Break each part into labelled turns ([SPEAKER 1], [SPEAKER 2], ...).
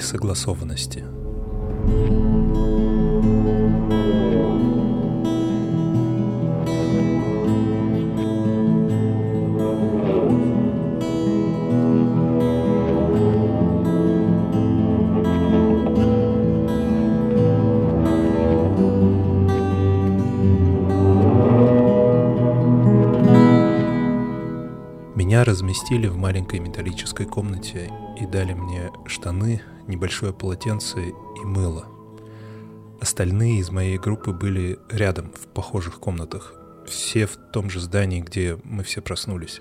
[SPEAKER 1] Согласованности. Разместили в маленькой металлической комнате и дали мне штаны, небольшое полотенце и мыло. Остальные из моей группы были рядом, в похожих комнатах. Все в том же здании, где мы все проснулись.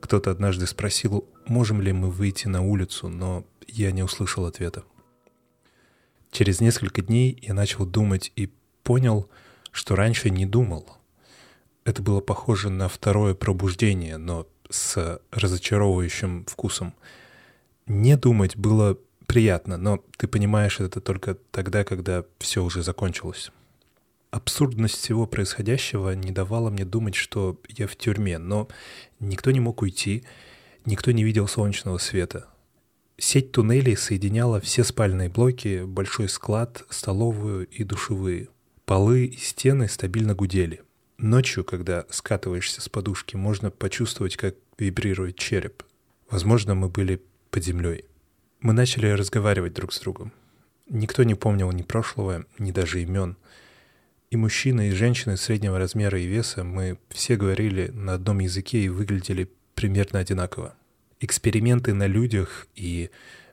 [SPEAKER 1] Кто-то однажды спросил, можем ли мы выйти на улицу, но я не услышал ответа. Через несколько дней я начал думать и понял, что раньше не думал. Это было похоже на второе пробуждение, но с разочаровывающим вкусом. Не думать было приятно, но ты понимаешь это только тогда, когда все уже закончилось. Абсурдность всего происходящего не давала мне думать, что я в тюрьме, но никто не мог уйти, никто не видел солнечного света. Сеть туннелей соединяла все спальные блоки, большой склад, столовую и душевые. Полы и стены стабильно гудели — Ночью, когда скатываешься с подушки, можно почувствовать, как вибрирует череп. Возможно, мы были под землей. Мы начали разговаривать друг с другом. Никто не помнил ни прошлого, ни даже имен. И мужчины, и женщины среднего размера и веса, мы все говорили на одном языке и выглядели примерно одинаково. Эксперименты на людях и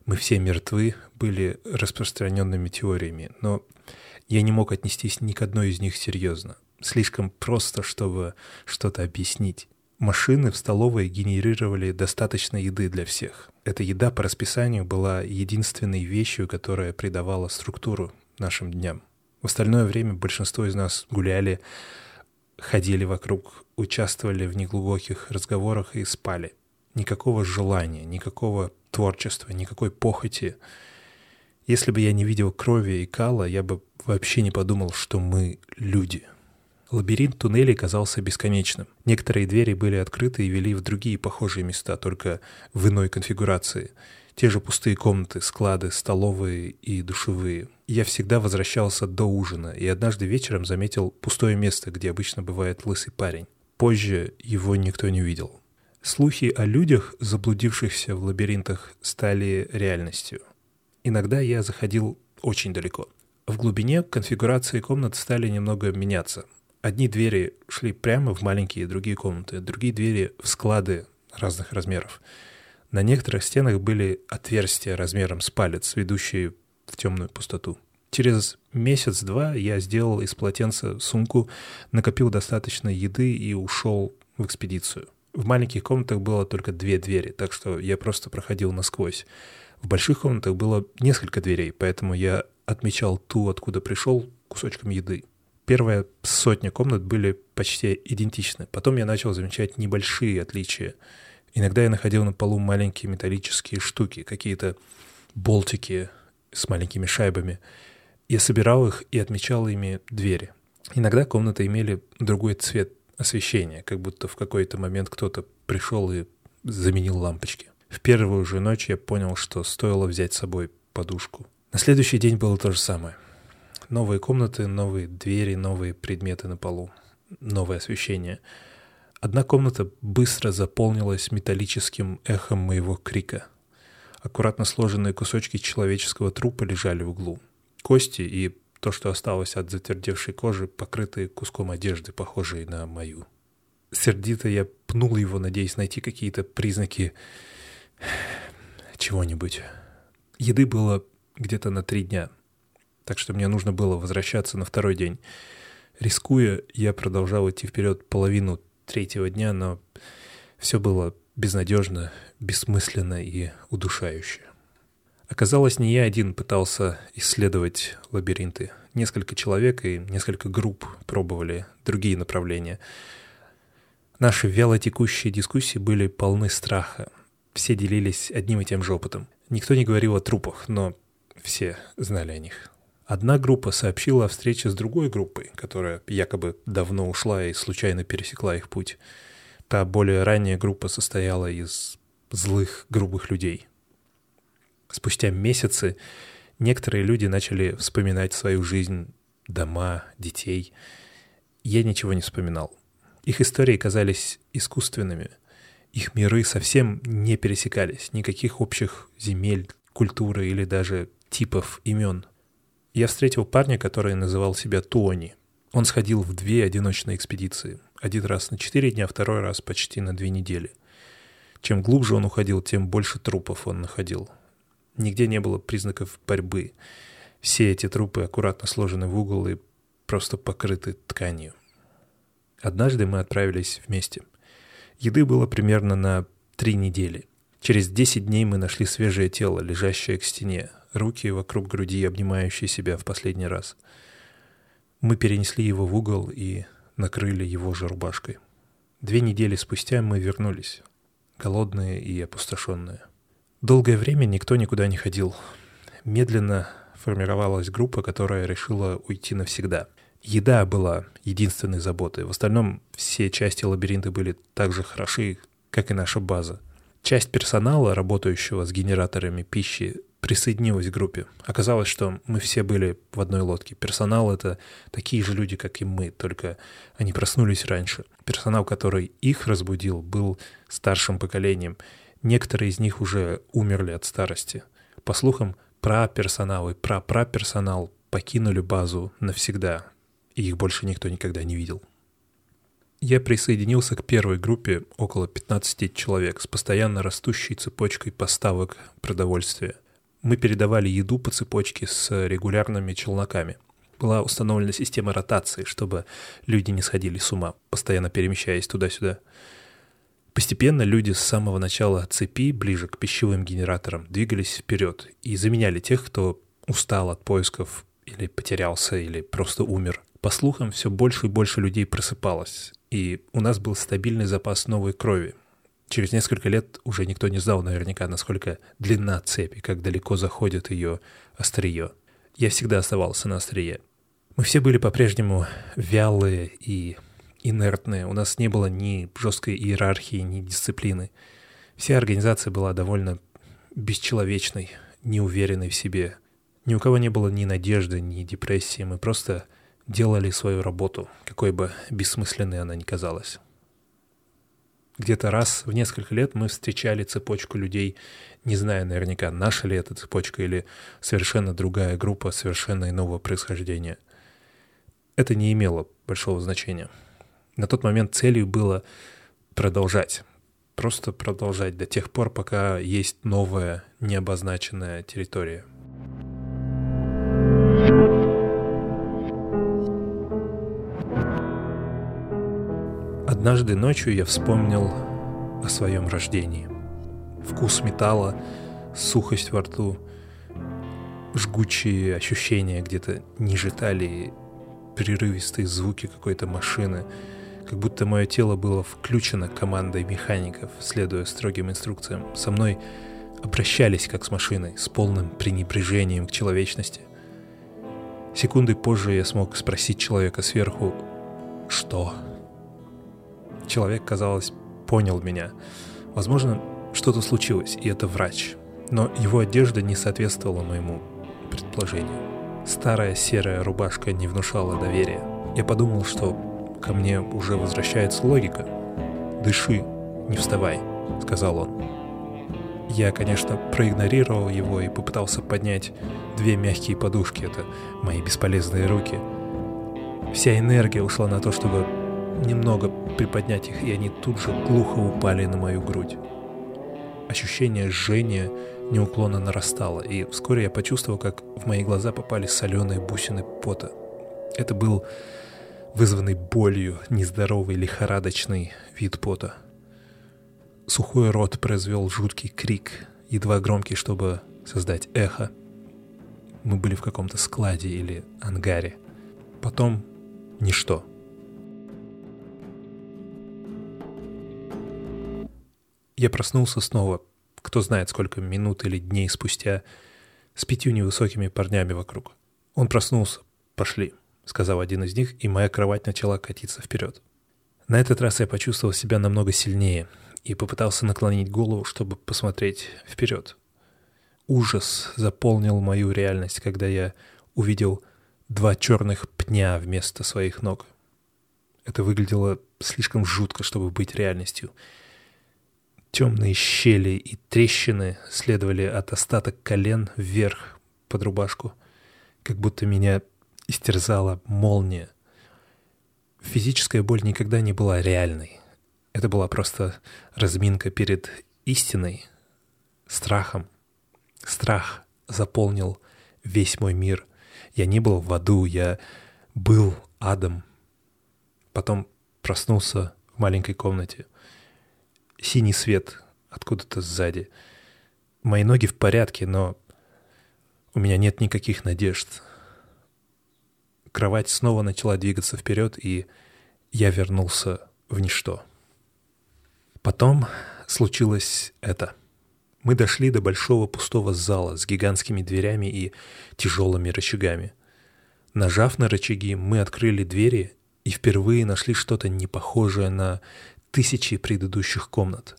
[SPEAKER 1] «мы все мертвы» были распространенными теориями, но я не мог отнестись ни к одной из них серьезно слишком просто, чтобы что-то объяснить. Машины в столовой генерировали достаточно еды для всех. Эта еда по расписанию была единственной вещью, которая придавала структуру нашим дням. В остальное время большинство из нас гуляли, ходили вокруг, участвовали в неглубоких разговорах и спали. Никакого желания, никакого творчества, никакой похоти. Если бы я не видел крови и кала, я бы вообще не подумал, что мы люди — Лабиринт туннелей казался бесконечным. Некоторые двери были открыты и вели в другие похожие места, только в иной конфигурации. Те же пустые комнаты, склады, столовые и душевые. Я всегда возвращался до ужина и однажды вечером заметил пустое место, где обычно бывает лысый парень. Позже его никто не видел. Слухи о людях, заблудившихся в лабиринтах, стали реальностью. Иногда я заходил очень далеко. В глубине конфигурации комнат стали немного меняться — Одни двери шли прямо в маленькие другие комнаты, другие двери в склады разных размеров. На некоторых стенах были отверстия размером с палец, ведущие в темную пустоту. Через месяц-два я сделал из полотенца сумку, накопил достаточно еды и ушел в экспедицию. В маленьких комнатах было только две двери, так что я просто проходил насквозь. В больших комнатах было несколько дверей, поэтому я отмечал ту, откуда пришел, кусочком еды первая сотня комнат были почти идентичны. Потом я начал замечать небольшие отличия. Иногда я находил на полу маленькие металлические штуки, какие-то болтики с маленькими шайбами. Я собирал их и отмечал ими двери. Иногда комнаты имели другой цвет освещения, как будто в какой-то момент кто-то пришел и заменил лампочки. В первую же ночь я понял, что стоило взять с собой подушку. На следующий день было то же самое — Новые комнаты, новые двери, новые предметы на полу, новое освещение. Одна комната быстро заполнилась металлическим эхом моего крика. Аккуратно сложенные кусочки человеческого трупа лежали в углу. Кости и то, что осталось от затвердевшей кожи, покрытые куском одежды, похожей на мою. Сердито я пнул его, надеясь найти какие-то признаки чего-нибудь. Еды было где-то на три дня — так что мне нужно было возвращаться на второй день. Рискуя, я продолжал идти вперед половину третьего дня, но все было безнадежно, бессмысленно и удушающе. Оказалось, не я один пытался исследовать лабиринты. Несколько человек и несколько групп пробовали другие направления. Наши вялотекущие дискуссии были полны страха. Все делились одним и тем же опытом. Никто не говорил о трупах, но все знали о них. Одна группа сообщила о встрече с другой группой, которая якобы давно ушла и случайно пересекла их путь. Та более ранняя группа состояла из злых, грубых людей. Спустя месяцы некоторые люди начали вспоминать свою жизнь, дома, детей. Я ничего не вспоминал. Их истории казались искусственными. Их миры совсем не пересекались, никаких общих земель, культуры или даже типов имен. Я встретил парня, который называл себя Тони. Он сходил в две одиночные экспедиции. Один раз на четыре дня, второй раз почти на две недели. Чем глубже он уходил, тем больше трупов он находил. Нигде не было признаков борьбы. Все эти трупы аккуратно сложены в угол и просто покрыты тканью. Однажды мы отправились вместе. Еды было примерно на три недели. Через десять дней мы нашли свежее тело, лежащее к стене, руки вокруг груди, обнимающие себя в последний раз. Мы перенесли его в угол и накрыли его же рубашкой. Две недели спустя мы вернулись, голодные и опустошенные. Долгое время никто никуда не ходил. Медленно формировалась группа, которая решила уйти навсегда. Еда была единственной заботой. В остальном все части лабиринта были так же хороши, как и наша база. Часть персонала, работающего с генераторами пищи, присоединилась к группе. Оказалось, что мы все были в одной лодке. Персонал — это такие же люди, как и мы, только они проснулись раньше. Персонал, который их разбудил, был старшим поколением. Некоторые из них уже умерли от старости. По слухам, праперсонал и прапраперсонал покинули базу навсегда, и их больше никто никогда не видел. Я присоединился к первой группе около 15 человек с постоянно растущей цепочкой поставок продовольствия. Мы передавали еду по цепочке с регулярными челноками. Была установлена система ротации, чтобы люди не сходили с ума, постоянно перемещаясь туда-сюда. Постепенно люди с самого начала цепи, ближе к пищевым генераторам, двигались вперед и заменяли тех, кто устал от поисков или потерялся, или просто умер. По слухам, все больше и больше людей просыпалось, и у нас был стабильный запас новой крови. Через несколько лет уже никто не знал наверняка, насколько длина цепи, как далеко заходит ее острие. Я всегда оставался на острие. Мы все были по-прежнему вялые и инертные. У нас не было ни жесткой иерархии, ни дисциплины. Вся организация была довольно бесчеловечной, неуверенной в себе. Ни у кого не было ни надежды, ни депрессии. Мы просто делали свою работу, какой бы бессмысленной она ни казалась. Где-то раз в несколько лет мы встречали цепочку людей, не зная наверняка, наша ли это цепочка или совершенно другая группа совершенно иного происхождения. Это не имело большого значения. На тот момент целью было продолжать, просто продолжать до тех пор, пока есть новая необозначенная территория. Однажды ночью я вспомнил о своем рождении. Вкус металла, сухость во рту, жгучие ощущения где-то ниже талии, прерывистые звуки какой-то машины, как будто мое тело было включено командой механиков, следуя строгим инструкциям. Со мной обращались как с машиной, с полным пренебрежением к человечности. Секунды позже я смог спросить человека сверху «Что?». Человек, казалось, понял меня. Возможно, что-то случилось, и это врач. Но его одежда не соответствовала моему предположению. Старая серая рубашка не внушала доверия. Я подумал, что ко мне уже возвращается логика. «Дыши, не вставай», — сказал он. Я, конечно, проигнорировал его и попытался поднять две мягкие подушки. Это мои бесполезные руки. Вся энергия ушла на то, чтобы немного приподнять их, и они тут же глухо упали на мою грудь. Ощущение жжения неуклонно нарастало, и вскоре я почувствовал, как в мои глаза попали соленые бусины пота. Это был вызванный болью нездоровый лихорадочный вид пота. Сухой рот произвел жуткий крик, едва громкий, чтобы создать эхо. Мы были в каком-то складе или ангаре. Потом ничто. Я проснулся снова, кто знает сколько минут или дней спустя, с пятью невысокими парнями вокруг. Он проснулся. «Пошли», — сказал один из них, и моя кровать начала катиться вперед. На этот раз я почувствовал себя намного сильнее и попытался наклонить голову, чтобы посмотреть вперед. ужас заполнил мою реальность, когда я увидел два черных пня вместо своих ног. Это выглядело слишком жутко, чтобы быть реальностью. Темные щели и трещины следовали от остаток колен вверх под рубашку, как будто меня истерзала молния. Физическая боль никогда не была реальной. Это была просто разминка перед истиной, страхом. Страх заполнил весь мой мир. Я не был в аду, я был адом. Потом проснулся в маленькой комнате. Синий свет откуда-то сзади. Мои ноги в порядке, но у меня нет никаких надежд. Кровать снова начала двигаться вперед, и я вернулся в ничто. Потом случилось это. Мы дошли до большого пустого зала с гигантскими дверями и тяжелыми рычагами. Нажав на рычаги, мы открыли двери и впервые нашли что-то непохожее на тысячи предыдущих комнат.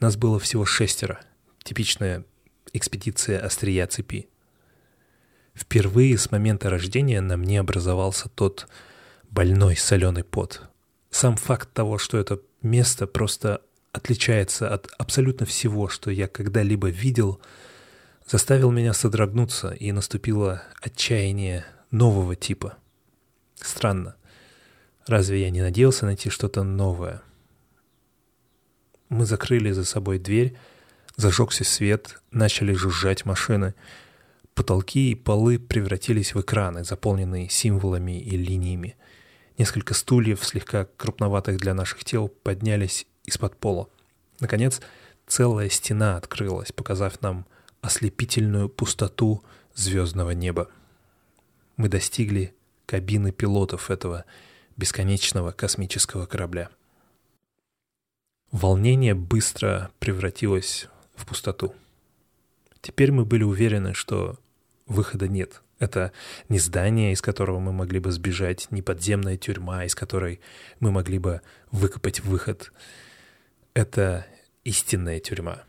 [SPEAKER 1] Нас было всего шестеро. Типичная экспедиция острия цепи. Впервые с момента рождения на мне образовался тот больной соленый пот. Сам факт того, что это место просто отличается от абсолютно всего, что я когда-либо видел, заставил меня содрогнуться, и наступило отчаяние нового типа. Странно. Разве я не надеялся найти что-то новое? Мы закрыли за собой дверь, зажегся свет, начали жужжать машины. Потолки и полы превратились в экраны, заполненные символами и линиями. Несколько стульев, слегка крупноватых для наших тел, поднялись из-под пола. Наконец, целая стена открылась, показав нам ослепительную пустоту звездного неба. Мы достигли кабины пилотов этого бесконечного космического корабля. Волнение быстро превратилось в пустоту. Теперь мы были уверены, что выхода нет. Это не здание, из которого мы могли бы сбежать, не подземная тюрьма, из которой мы могли бы выкопать выход — это истинная тюрьма.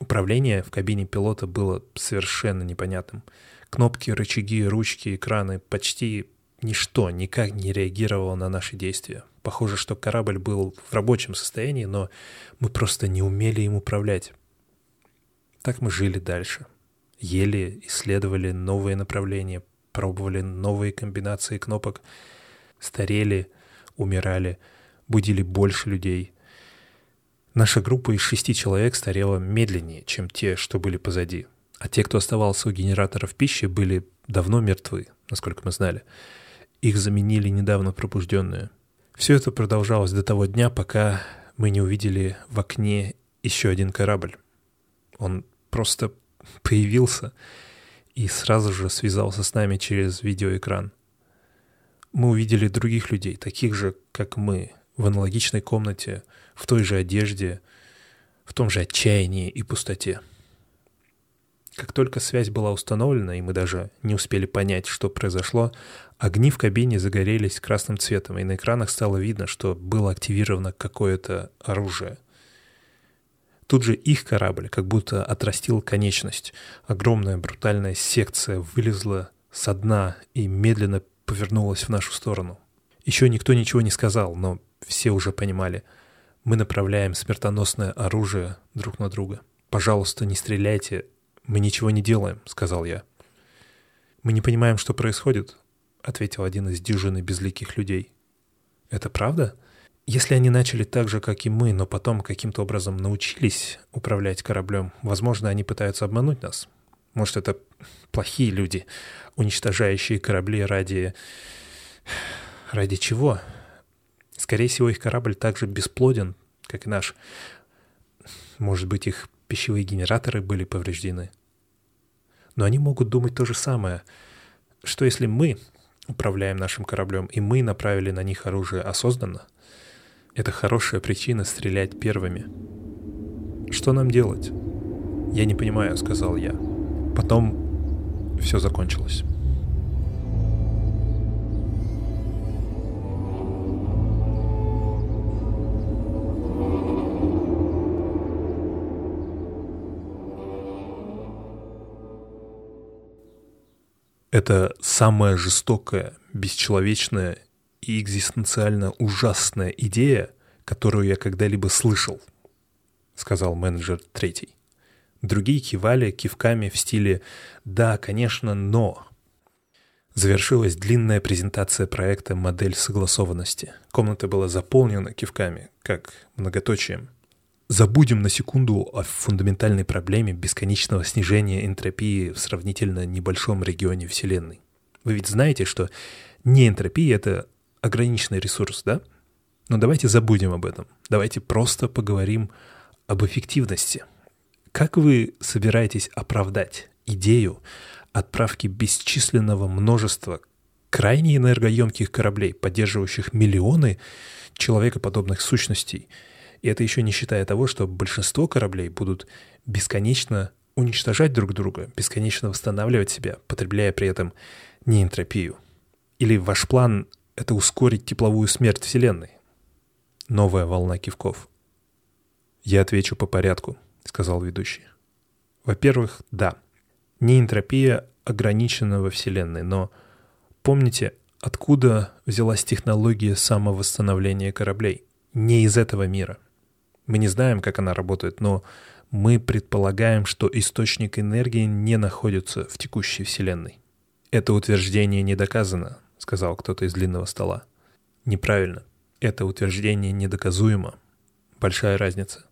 [SPEAKER 1] Управление в кабине пилота было совершенно непонятным. Кнопки, рычаги, ручки, экраны почти ничто никак не реагировало на наши действия. Похоже, что корабль был в рабочем состоянии, но мы просто не умели им управлять. Так мы жили дальше. Ели, исследовали новые направления, пробовали новые комбинации кнопок, старели, умирали — будили больше людей. Наша группа из шести человек старела медленнее, чем те, что были позади. А те, кто оставался у генераторов пищи, были давно мертвы, насколько мы знали. Их заменили недавно пробужденные. Все это продолжалось до того дня, пока мы не увидели в окне еще один корабль. Он просто появился и сразу же связался с нами через видеоэкран. Мы увидели других людей, таких же, как мы, в аналогичной комнате, в той же одежде, в том же отчаянии и пустоте. Как только связь была установлена, и мы даже не успели понять, что произошло, огни в кабине загорелись красным цветом, и на экранах стало видно, что было активировано какое-то оружие. Тут же их корабль как будто отрастил конечность. Огромная брутальная секция вылезла со дна и медленно повернулась в нашу сторону. Еще никто ничего не сказал, но все уже понимали. Мы направляем смертоносное оружие друг на друга. «Пожалуйста, не стреляйте. Мы ничего не делаем», — сказал я. «Мы не понимаем, что происходит», — ответил один из дюжины безликих людей. «Это правда? Если они начали так же, как и мы, но потом каким-то образом научились управлять кораблем, возможно, они пытаются обмануть нас. Может, это плохие люди, уничтожающие корабли ради... Ради чего?» Скорее всего, их корабль также бесплоден, как и наш. Может быть, их пищевые генераторы были повреждены. Но они могут думать то же самое. Что если мы управляем нашим кораблем, и мы направили на них оружие осознанно? Это хорошая причина стрелять первыми. Что нам делать? Я не понимаю, сказал я. Потом все закончилось. Это самая жестокая, бесчеловечная и экзистенциально ужасная идея, которую я когда-либо слышал, сказал менеджер третий. Другие кивали кивками в стиле «да, конечно, но». Завершилась длинная презентация проекта «Модель согласованности». Комната была заполнена кивками, как многоточием. Забудем на секунду о фундаментальной проблеме бесконечного снижения энтропии в сравнительно небольшом регионе Вселенной. Вы ведь знаете, что неэнтропия — это ограниченный ресурс, да? Но давайте забудем об этом. Давайте просто поговорим об эффективности. Как вы собираетесь оправдать идею отправки бесчисленного множества крайне энергоемких кораблей, поддерживающих миллионы человекоподобных сущностей. И это еще не считая того, что большинство кораблей будут бесконечно уничтожать друг друга, бесконечно восстанавливать себя, потребляя при этом не энтропию. Или ваш план — это ускорить тепловую смерть Вселенной? Новая волна кивков. Я отвечу по порядку, сказал ведущий. Во-первых, да, не энтропия ограничена во Вселенной, но помните, откуда взялась технология самовосстановления кораблей? Не из этого мира. Мы не знаем, как она работает, но мы предполагаем, что источник энергии не находится в текущей Вселенной. Это утверждение не доказано, сказал кто-то из длинного стола. Неправильно. Это утверждение недоказуемо. Большая разница.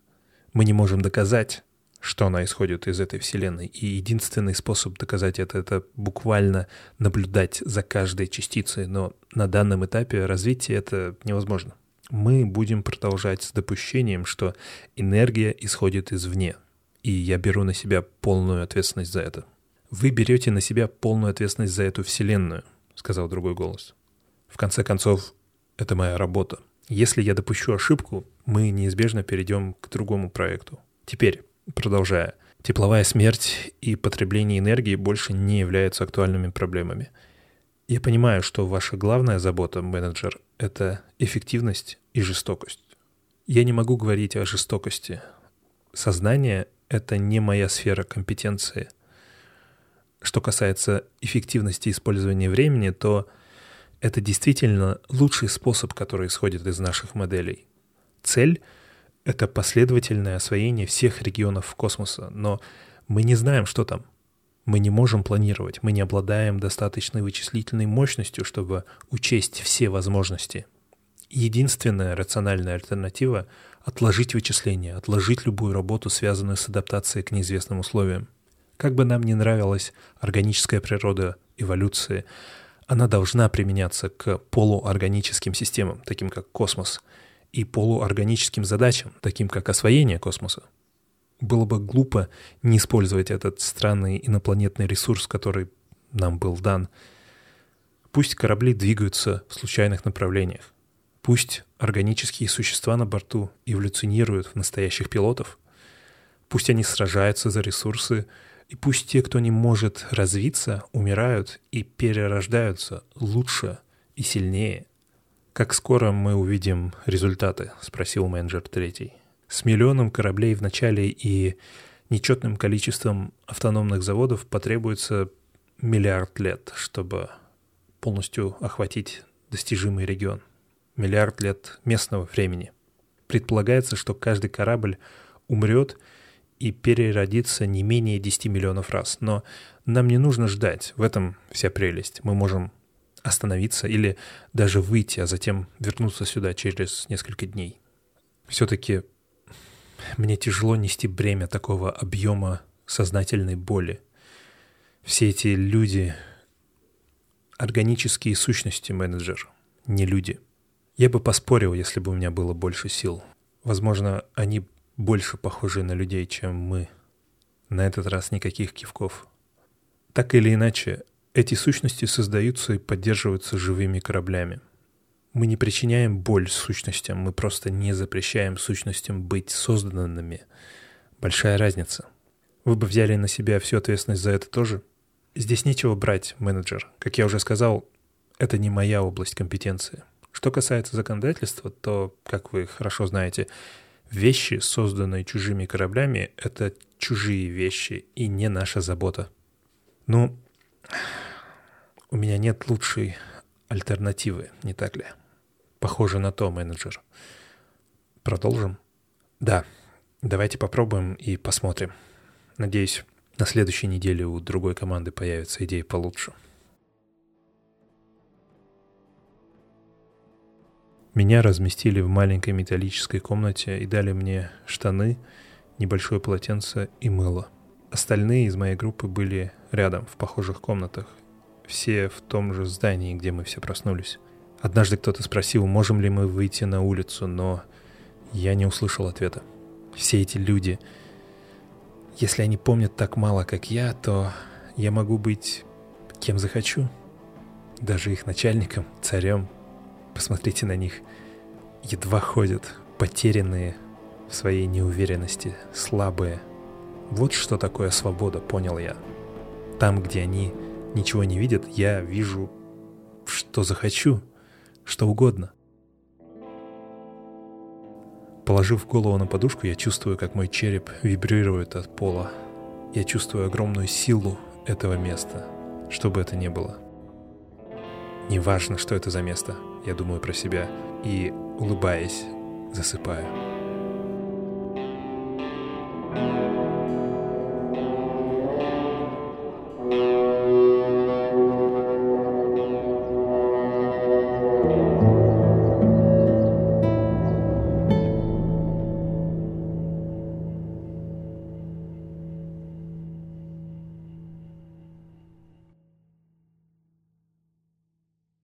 [SPEAKER 1] Мы не можем доказать, что она исходит из этой вселенной. И единственный способ доказать это — это буквально наблюдать за каждой частицей. Но на данном этапе развития это невозможно. Мы будем продолжать с допущением, что энергия исходит извне. И я беру на себя полную ответственность за это. «Вы берете на себя полную ответственность за эту вселенную», — сказал другой голос. «В конце концов, это моя работа. Если я допущу ошибку, мы неизбежно перейдем к другому проекту. Теперь, продолжая, тепловая смерть и потребление энергии больше не являются актуальными проблемами. Я понимаю, что ваша главная забота, менеджер, это эффективность и жестокость. Я не могу говорить о жестокости. Сознание — это не моя сфера компетенции. Что касается эффективности использования времени, то это действительно лучший способ, который исходит из наших моделей. Цель — это последовательное освоение всех регионов космоса, но мы не знаем, что там. Мы не можем планировать, мы не обладаем достаточной вычислительной мощностью, чтобы учесть все возможности. Единственная рациональная альтернатива — отложить вычисления, отложить любую работу, связанную с адаптацией к неизвестным условиям. Как бы нам ни нравилась органическая природа эволюции, она должна применяться к полуорганическим системам, таким как космос, и полуорганическим задачам, таким как освоение космоса. Было бы глупо не использовать этот странный инопланетный ресурс, который нам был дан. Пусть корабли двигаются в случайных направлениях. Пусть органические существа на борту эволюционируют в настоящих пилотов. Пусть они сражаются за ресурсы и пусть те, кто не может развиться, умирают и перерождаются лучше и сильнее. «Как скоро мы увидим результаты?» — спросил менеджер третий. «С миллионом кораблей в начале и нечетным количеством автономных заводов потребуется миллиард лет, чтобы полностью охватить достижимый регион. Миллиард лет местного времени. Предполагается, что каждый корабль умрет — и переродиться не менее 10 миллионов раз. Но нам не нужно ждать, в этом вся прелесть. Мы можем остановиться или даже выйти, а затем вернуться сюда через несколько дней. Все-таки мне тяжело нести бремя такого объема сознательной боли. Все эти люди — органические сущности, менеджер, не люди. Я бы поспорил, если бы у меня было больше сил. Возможно, они больше похожи на людей, чем мы. На этот раз никаких кивков. Так или иначе, эти сущности создаются и поддерживаются живыми кораблями. Мы не причиняем боль сущностям, мы просто не запрещаем сущностям быть созданными. Большая разница. Вы бы взяли на себя всю ответственность за это тоже? Здесь нечего брать, менеджер. Как я уже сказал, это не моя область компетенции. Что касается законодательства, то, как вы хорошо знаете, Вещи, созданные чужими кораблями, это чужие вещи и не наша забота. Ну, У меня нет лучшей альтернативы, не так ли? Похоже на то, менеджер. Продолжим? Да, давайте попробуем и посмотрим. Надеюсь, на следующей неделе у другой команды появятся идеи получше. Меня разместили в маленькой металлической комнате и дали мне штаны, небольшое полотенце и мыло. Остальные из моей группы были рядом, в похожих комнатах. Все в том же здании, где мы все проснулись. Однажды кто-то спросил, можем ли мы выйти на улицу, но я не услышал ответа. Все эти люди, если они помнят так мало, как я, то я могу быть кем захочу. Даже их начальником, царем. Посмотрите на них. Едва ходят, потерянные в своей неуверенности, слабые. Вот что такое свобода, понял я. Там, где они ничего не видят, я вижу, что захочу, что угодно. Положив голову на подушку, я чувствую, как мой череп вибрирует от пола. Я чувствую огромную силу этого места, что бы это ни было. Неважно, что это за место, я думаю про себя и, улыбаясь, засыпаю.